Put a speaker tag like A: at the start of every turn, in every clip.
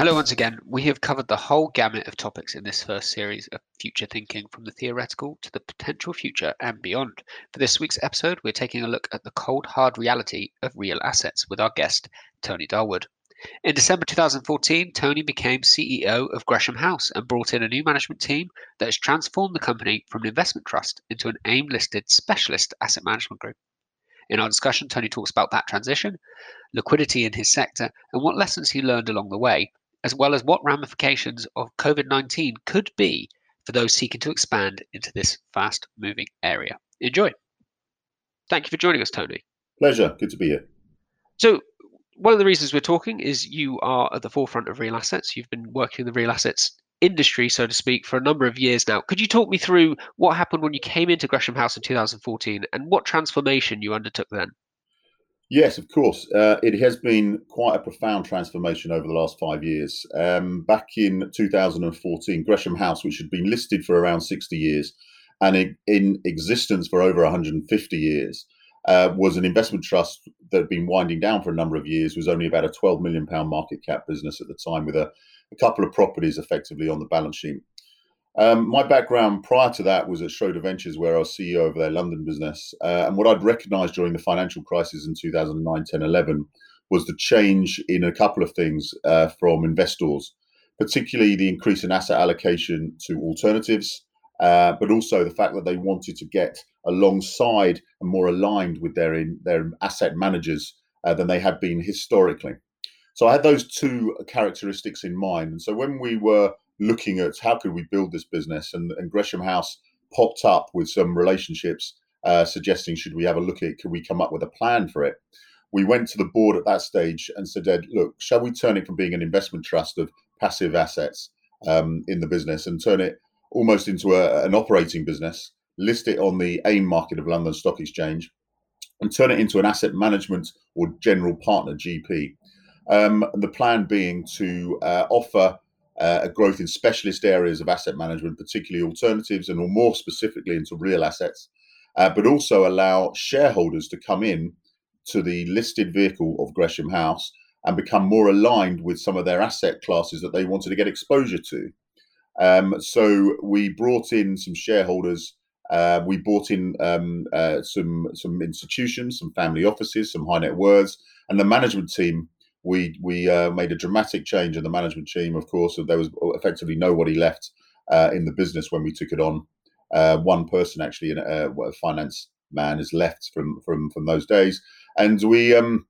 A: Hello, once again. We have covered the whole gamut of topics in this first series of future thinking from the theoretical to the potential future and beyond. For this week's episode, we're taking a look at the cold, hard reality of real assets with our guest, Tony Dalwood. In December 2014, Tony became CEO of Gresham House and brought in a new management team that has transformed the company from an investment trust into an AIM listed specialist asset management group. In our discussion, Tony talks about that transition, liquidity in his sector, and what lessons he learned along the way, as well as what ramifications of COVID 19 could be for those seeking to expand into this fast moving area. Enjoy. Thank you for joining us, Tony.
B: Pleasure. Good to be here.
A: So, one of the reasons we're talking is you are at the forefront of real assets. You've been working in the real assets industry, so to speak, for a number of years now. Could you talk me through what happened when you came into Gresham House in 2014 and what transformation you undertook then?
B: Yes, of course. Uh, it has been quite a profound transformation over the last five years. Um, back in 2014, Gresham House, which had been listed for around 60 years and in, existence for over 150 years, uh, was an investment trust that had been winding down for a number of years, was only about a 12 million pound market cap business at the time with a a couple of properties effectively on the balance sheet. Um, my background prior to that was at Schroder Ventures, where I was CEO of their London business. Uh, and what I'd recognized during the financial crisis in 2009, 10, 11 was the change in a couple of things uh, from investors, particularly the increase in asset allocation to alternatives, uh, but also the fact that they wanted to get alongside and more aligned with their, in, their asset managers uh, than they had been historically. So I had those two characteristics in mind. And so when we were looking at how could we build this business, and, and Gresham House popped up with some relationships uh, suggesting should we have a look at it, could we come up with a plan for it? We went to the board at that stage and said, look, shall we turn it from being an investment trust of passive assets um, in the business and turn it almost into a, an operating business, list it on the AIM market of London Stock Exchange, and turn it into an asset management or general partner GP. Um, the plan being to uh, offer uh, a growth in specialist areas of asset management, particularly alternatives and or more specifically into real assets, uh, but also allow shareholders to come in to the listed vehicle of Gresham House and become more aligned with some of their asset classes that they wanted to get exposure to. Um, so we brought in some shareholders. Uh, we brought in um, uh, some some institutions, some family offices, some high net worths, and the management team we we uh, made a dramatic change in the management team. Of course, there was effectively nobody left uh, in the business when we took it on. Uh, one person actually, uh, a finance man, has left from from from those days, and we um,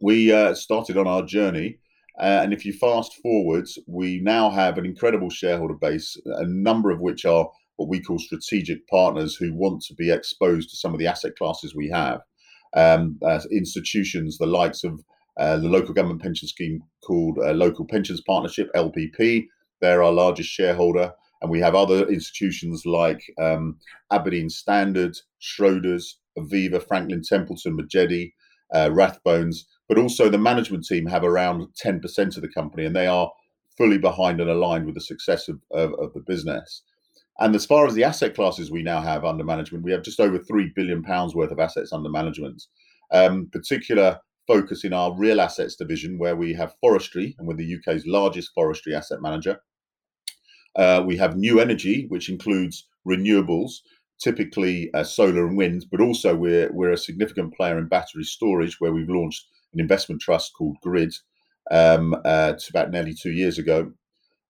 B: we uh, started on our journey. Uh, and if you fast forwards, we now have an incredible shareholder base, a number of which are what we call strategic partners who want to be exposed to some of the asset classes we have. Um, institutions, the likes of uh, the local government pension scheme called uh, Local Pensions Partnership, LPP. They're our largest shareholder. And we have other institutions like um, Aberdeen Standard, Schroders, Aviva, Franklin Templeton, Majedie, uh, Rathbones, but also the management team have around 10% of the company and they are fully behind and aligned with the success of, of, of the business. And as far as the asset classes we now have under management, we have just over three billion pounds worth of assets under management. Um, particular focus in our real assets division, where we have forestry, and we're the UK's largest forestry asset manager. Uh, we have new energy, which includes renewables, typically uh, solar and wind, but also we're we're a significant player in battery storage, where we've launched an investment trust called Grid um, uh, about nearly two years ago,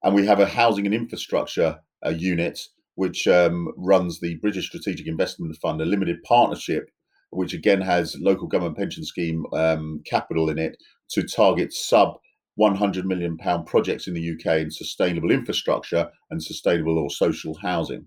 B: and we have a housing and infrastructure uh, unit which um, runs the British Strategic Investment Fund, a limited partnership which again has local government pension scheme um, capital in it to target sub 100 million pound projects in the UK in sustainable infrastructure and sustainable or social housing.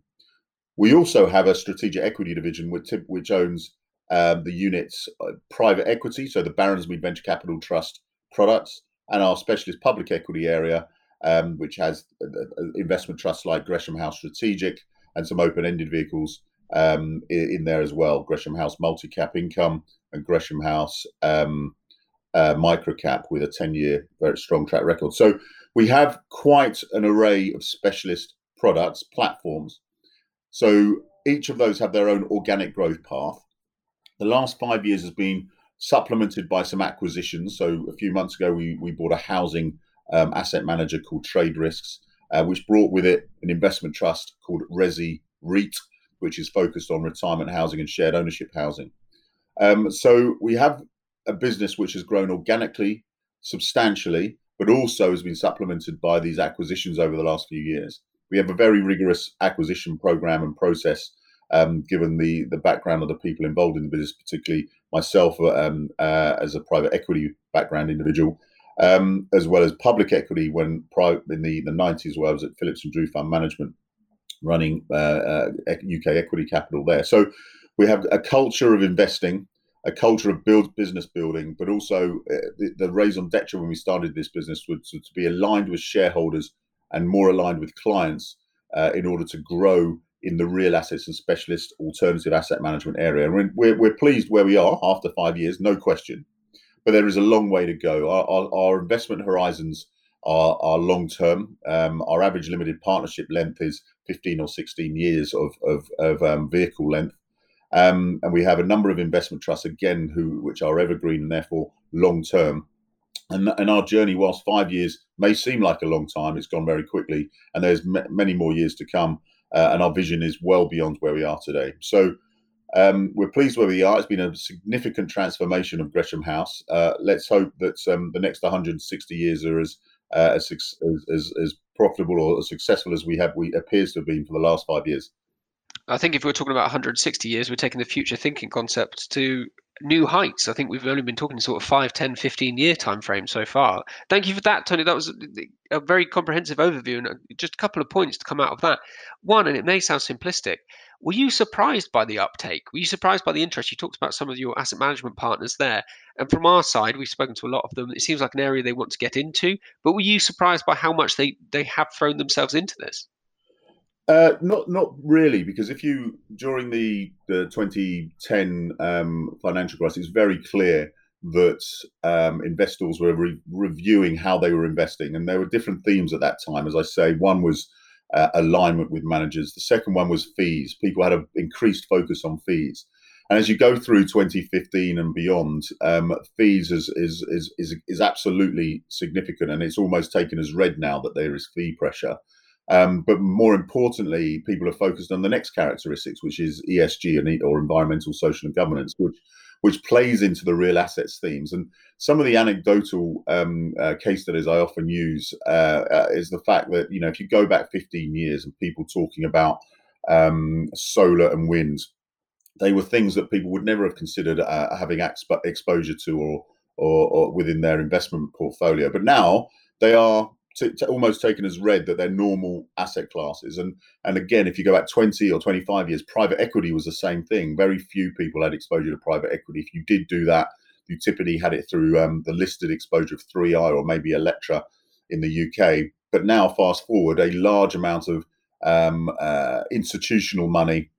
B: We also have a strategic equity division which, which owns um, the units uh, private equity, so the Baronsmead Venture Capital Trust products, and our specialist public equity area, um, which has uh, uh investment trusts like Gresham House Strategic and some open-ended vehicles um, in, there as well. Gresham House Multi Cap Income and Gresham House um, uh, Microcap with a 10 year very strong track record. So we have quite an array of specialist products, platforms. So each of those have their own organic growth path. The last five years has been supplemented by some acquisitions. So a few months ago, we, we bought a housing um, asset manager called TradeRisks, uh, which brought with it an investment trust called Resi REIT, which is focused on retirement housing and shared ownership housing. Um, so we have a business which has grown organically, substantially, but also has been supplemented by these acquisitions over the last few years. We have a very rigorous acquisition program and process, um, given the the background of the people involved in the business, particularly myself um, uh, as a private equity background individual, um, as well as public equity when in the the 90s, where I was at Phillips and Drew Fund Management, running uh, uh, UK equity capital there. So we have a culture of investing a culture of build business building, but also uh, the, the raison d'etre when we started this business was to, to, be aligned with shareholders and more aligned with clients uh, in order to grow in the real assets and specialist alternative asset management area. And we're, we're pleased where we are after five years, no question, but there is a long way to go. Our, our, our investment horizons are, are long term. Um, our average limited partnership length is 15 or 16 years of, of, of um, vehicle length. Um, and we have a number of investment trusts again, who which are evergreen and therefore long term. And, and our journey, whilst five years may seem like a long time, it's gone very quickly, and there's m- many more years to come. Uh, and our vision is well beyond where we are today. So um, we're pleased where we are. It's been a significant transformation of Gresham House. Uh, let's hope that um, the next 160 years are as, uh, as, as, as profitable or as successful as we have we appears to have been for the last five years.
A: I think if we're talking about 160 years, we're taking the future thinking concept to new heights. I think we've only been talking sort of 5, 10, 15 year time frame so far. Thank you for that, Tony. That was a very comprehensive overview and just a couple of points to come out of that. One, and it may sound simplistic, were you surprised by the uptake? Were you surprised by the interest? You talked about some of your asset management partners there. And from our side, we've spoken to a lot of them. It seems like an area they want to get into. But were you surprised by how much they, they have thrown themselves into this?
B: Uh, not not really, because if you during the the 2010 um, financial crisis, it's very clear that um, investors were re- reviewing how they were investing, and there were different themes at that time. As I say, one was uh, alignment with managers. The second one was fees. People had an increased focus on fees. And as you go through 2015 and beyond, um, fees is, is, is, is, is absolutely significant. And it's almost taken as read now that there is fee pressure. Um, but more importantly, people are focused on the next characteristics, which is ESG and or environmental, social, and governance, which which plays into the real assets themes. And some of the anecdotal um, uh, case studies I often use uh, uh, is the fact that you know if you go back 15 years and people talking about um, solar and wind, they were things that people would never have considered uh, having expo- exposure to or, or, or within their investment portfolio. But now they are to, to almost taken as read that they're normal asset classes. And and again, if you go back 20 or 25 years, private equity was the same thing. Very few people had exposure to private equity. If you did do that, you typically had it through um, the listed exposure of 3i or maybe Electra in the UK. But now, fast forward, a large amount of um, uh, institutional money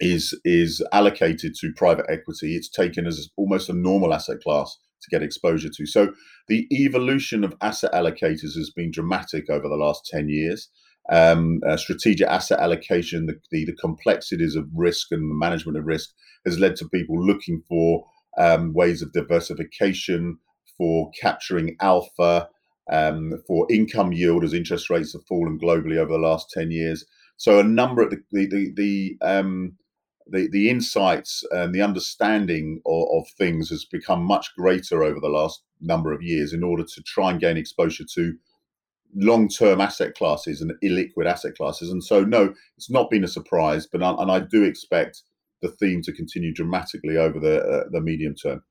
B: is is allocated to private equity. It's taken as almost a normal asset class to get exposure to. So the evolution of asset allocators has been dramatic over the last 10 years. Um, uh, strategic asset allocation, the, the, the, complexities of risk and the management of risk has led to people looking for um, ways of diversification, for capturing alpha, um, for income yield as interest rates have fallen globally over the last 10 years. So a number of the, the, the, the um, the, the insights and the understanding of, of, things has become much greater over the last number of years in order to try and gain exposure to long-term asset classes and illiquid asset classes. And so, no, it's not been a surprise, but I, and I do expect the theme to continue dramatically over the uh, the medium term.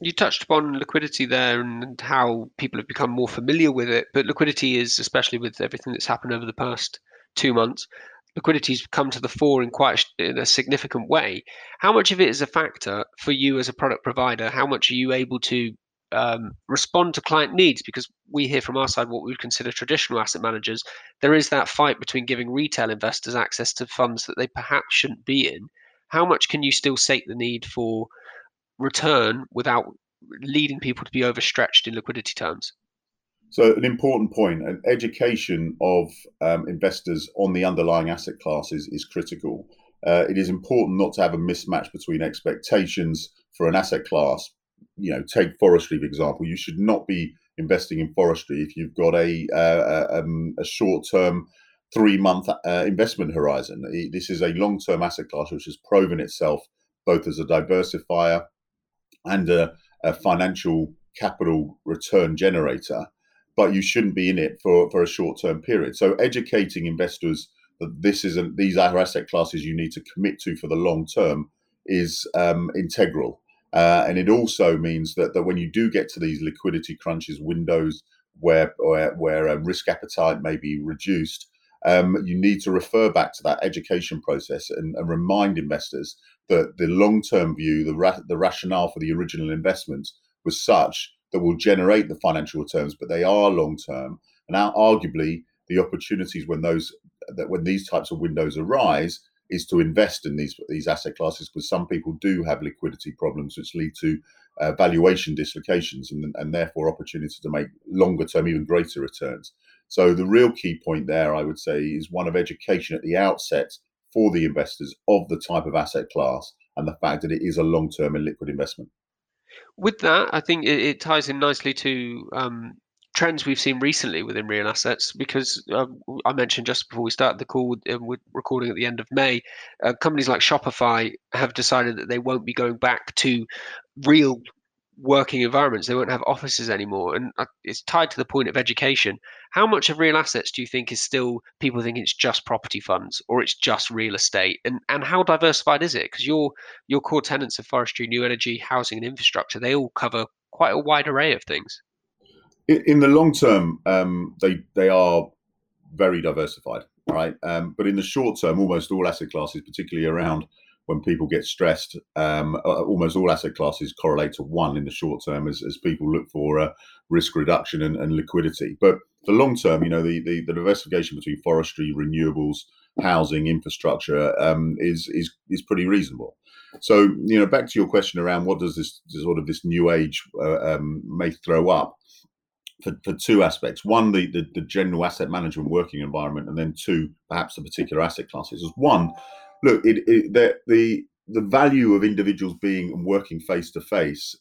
A: You touched upon liquidity there and how people have become more familiar with it, but liquidity is, especially with everything that's happened over the past two months, liquidity's come to the fore in quite in a significant way. How much of it is a factor for you as a product provider? How much are you able to um, respond to client needs? Because we hear from our side what we would consider traditional asset managers. There is that fight between giving retail investors access to funds that they perhaps shouldn't be in. How much can you still sate the need for return without leading people to be overstretched in liquidity terms?
B: So, an important point: an education of um, investors on the underlying asset classes is critical. Uh, it is important not to have a mismatch between expectations for an asset class. You know, take forestry for example. You should not be investing in forestry if you've got a uh, um, a short term three month uh, investment horizon. This is a long term asset class which has proven itself both as a diversifier and a, a, financial capital return generator, but you shouldn't be in it for, for a short term period. So, educating investors that this isn't these are asset classes you need to commit to for the long term is um, integral. Uh, and it also means that, that when you do get to these liquidity crunches windows where where, where a risk appetite may be reduced, um, you need to refer back to that education process and, and remind investors that the long-term view, the ra- the rationale for the original investments was such that will generate the financial returns, but they are long-term. And now, arguably, the opportunities when those that when these types of windows arise is to invest in these these asset classes because some people do have liquidity problems which lead to uh, valuation dislocations and, and therefore opportunity to make longer term even greater returns so the real key point there i would say is one of education at the outset for the investors of the type of asset class and the fact that it is a long term and liquid investment
A: with that i think it, it ties in nicely to um, trends we've seen recently within real assets because um, I mentioned just before we started the call, uh, we're recording at the end of May, uh, companies like Shopify have decided that they won't be going back to real working environments. They won't have offices anymore. And uh, it's tied to the point of education. How much of real assets do you think is still people think it's just property funds or it's just real estate? And and how diversified is it? Because your your core tenants of forestry, new energy, housing and infrastructure, they all cover quite a wide array of things
B: in the long term, um, they they are very diversified, right? Um, but in the short term, almost all asset classes, particularly around when people get stressed, um, almost all asset classes correlate to one in the short term as, as people look for uh, risk reduction and, and, liquidity. But the long term, you know, the, the, the, diversification between forestry, renewables, housing, infrastructure um, is is is pretty reasonable. So, you know, back to your question around what does this sort of this new age uh, um, may throw up? for, for two aspects. One, the, the, the general asset management working environment, and then two, perhaps the particular asset classes. As one, look, it, it, the, the the value of individuals being and working face to face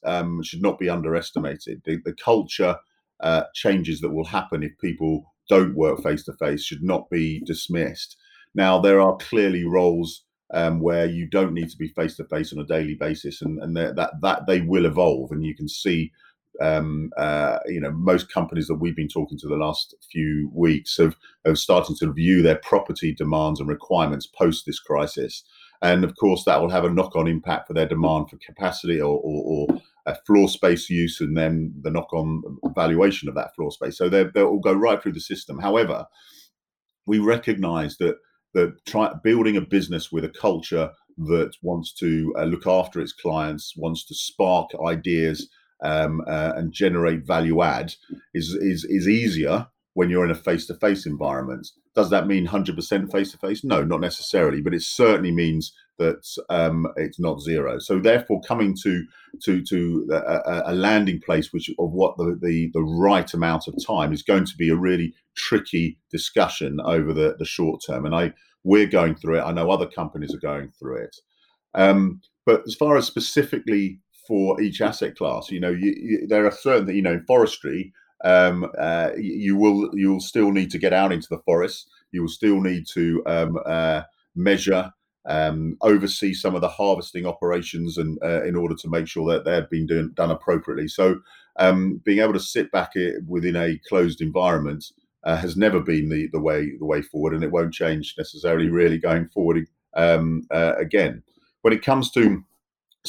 B: should not be underestimated. The, the culture uh, changes that will happen if people don't work face to face should not be dismissed. Now, there are clearly roles um, where you don't need to be face to face on a daily basis, and, and that that they will evolve, and you can see um, uh, you know, most companies that we've been talking to the last few weeks have, have started to view their property demands and requirements post this crisis. And of course, that will have a knock on impact for their demand for capacity or, or, or floor space use and then the knock on valuation of that floor space. So they'll all go right through the system. However, we recognize that that try, building a business with a culture that wants to uh, look after its clients, wants to spark ideas, um, uh, and generate value add is is is easier when you're in a face-to-face environment. Does that mean 100% face-to-face? No, not necessarily, but it certainly means that um, it's not zero. So therefore, coming to to to a, a, landing place which of what the, the the right amount of time is going to be a really tricky discussion over the the short term. And I we're going through it. I know other companies are going through it. Um, but as far as specifically for each asset class. You know, you, you, there are certain, that you know, in forestry, um, uh, you will you will still need to get out into the forest. You will still need to um, uh, measure, um, oversee some of the harvesting operations, and uh, in order to make sure that they've been doing, done appropriately. So, um, being able to sit back within a closed environment uh, has never been the the way the way forward, and it won't change necessarily really going forward um, uh, again. When it comes to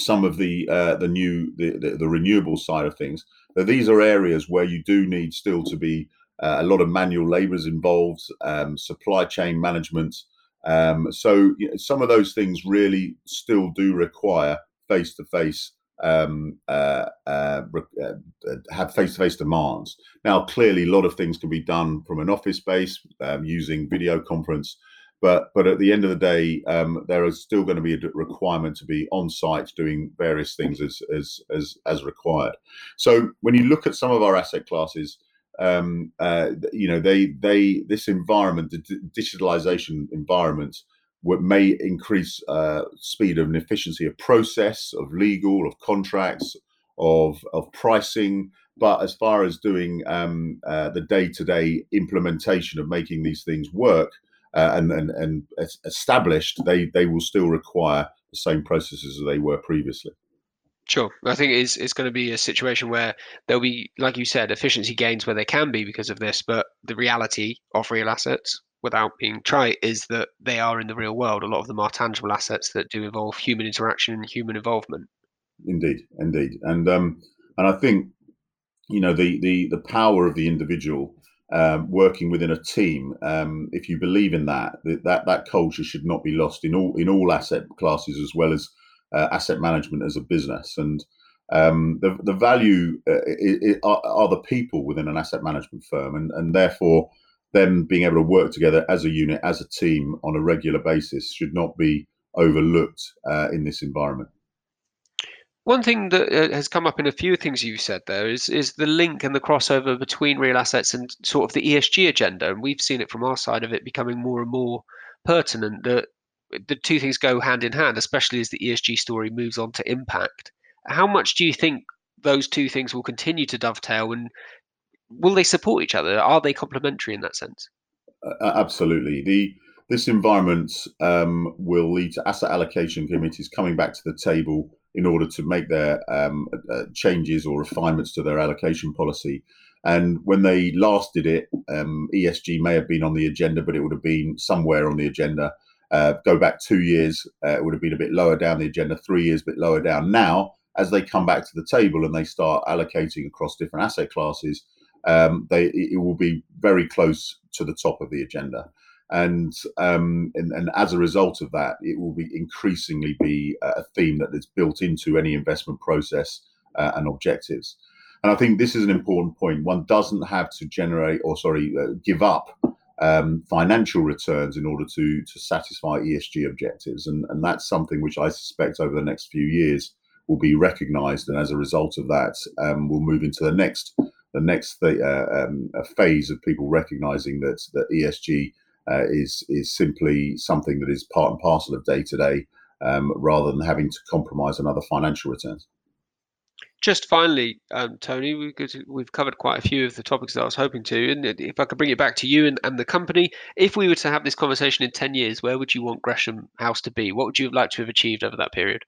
B: some of the uh, the new the, the, the renewable side of things. These are areas where you do need still to be uh, a lot of manual labour is involved, um, supply chain management. Um, so you know, some of those things really still do require face to face have face to face demands. Now, clearly, a lot of things can be done from an office space um, using video conference. But but at the end of the day, um, there is still going to be a requirement to be on site doing various things as as as as required. So when you look at some of our asset classes, um, uh, you know they they this environment, the digitalization environment, may increase uh, speed and efficiency of process, of legal, of contracts, of of pricing. But as far as doing um, uh, the day to day implementation of making these things work uh, and, and and established, they they will still require the same processes as they were previously.
A: Sure. I think it's, it's going to be a situation where there'll be, like you said, efficiency gains where they can be because of this, but the reality of real assets, without being trite, is that they are in the real world. A lot of them are tangible assets that do involve human interaction and human involvement.
B: Indeed, indeed, and um, and I think you know the the the power of the individual um, working within a team. Um, if you believe in that, that that culture should not be lost in all in all asset classes as well as uh, asset management as a business. And um, the the value uh, it, it are, are, the people within an asset management firm, and and therefore them being able to work together as a unit, as a team on a regular basis should not be overlooked uh, in this environment.
A: One thing that uh, has come up in a few things you've said there is is the link and the crossover between real assets and sort of the ESG agenda, and we've seen it from our side of it becoming more and more pertinent that the two things go hand in hand, especially as the ESG story moves on to impact. How much do you think those two things will continue to dovetail, and will they support each other? Are they complementary in that sense?
B: Uh, absolutely. The this environment um, will lead to asset allocation committees coming back to the table in order to make their um, uh, changes or refinements to their allocation policy. And when they last did it, um, ESG may have been on the agenda, but it would have been somewhere on the agenda. Uh, go back two years, uh, it would have been a bit lower down the agenda. Three years, a bit lower down. Now, as they come back to the table and they start allocating across different asset classes, um, they it will be very close to the top of the agenda. And, um, and, and as a result of that, it will be increasingly be a theme that is built into any investment process uh, and objectives. And I think this is an important point. One doesn't have to generate or sorry uh, give up um, financial returns in order to to satisfy ESG objectives, and and that's something which I suspect over the next few years will be recognised, and as a result of that, um, we'll move into the next the next th- uh, um, phase of people recognising that that ESG uh, is is simply something that is part and parcel of day to day, rather than having to compromise on other financial returns.
A: Just finally, um, Tony, we've covered quite a few of the topics that I was hoping to, and if I could bring it back to you and, and the company, if we were to have this conversation in 10 years, where would you want Gresham House to be? What would you have liked to have achieved over that period?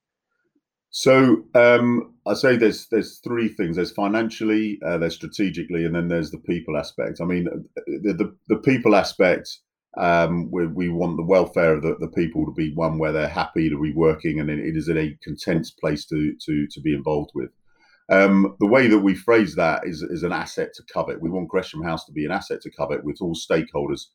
B: So um, I say there's there's three things. There's financially, uh, there's strategically, and then there's the people aspect. I mean, the the, the people aspect. Um, we, we want the welfare of the, the people to be one where they're happy to be working, and it is in a content place to to to be involved with. Um, the way that we phrase that is, is an asset to Covet. We want Gresham House to be an asset to Covet with all stakeholders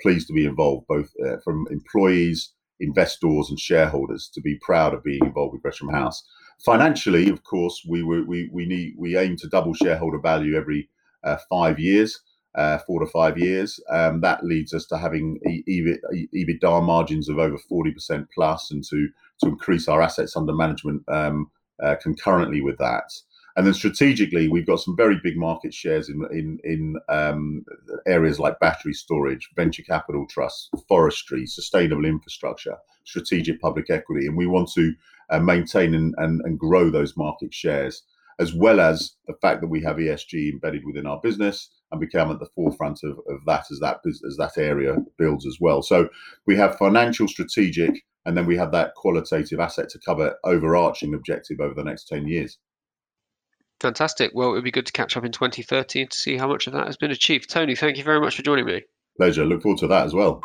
B: pleased to be involved, both uh, from employees, investors, and shareholders to be proud of being involved with Gresham House. Financially, of course, we we we need we aim to double shareholder value every uh, five years, uh, four to five years. Um, that leads us to having EBIT, EBITDA margins of over forty percent plus, and to to increase our assets under management um, uh, concurrently with that. And then strategically, we've got some very big market shares in in in um, areas like battery storage, venture capital trusts, forestry, sustainable infrastructure, strategic public equity, and we want to uh, maintain and, and and grow those market shares, as well as the fact that we have ESG embedded within our business and become at the forefront of, of that as that as that area builds as well. So we have financial, strategic, and then we have that qualitative asset to cover overarching objective over the next ten years.
A: Fantastic. Well, it would be good to catch up in 2030 to see how much of that has been achieved. Tony, thank you very much for joining me.
B: Pleasure. Look forward to that as well.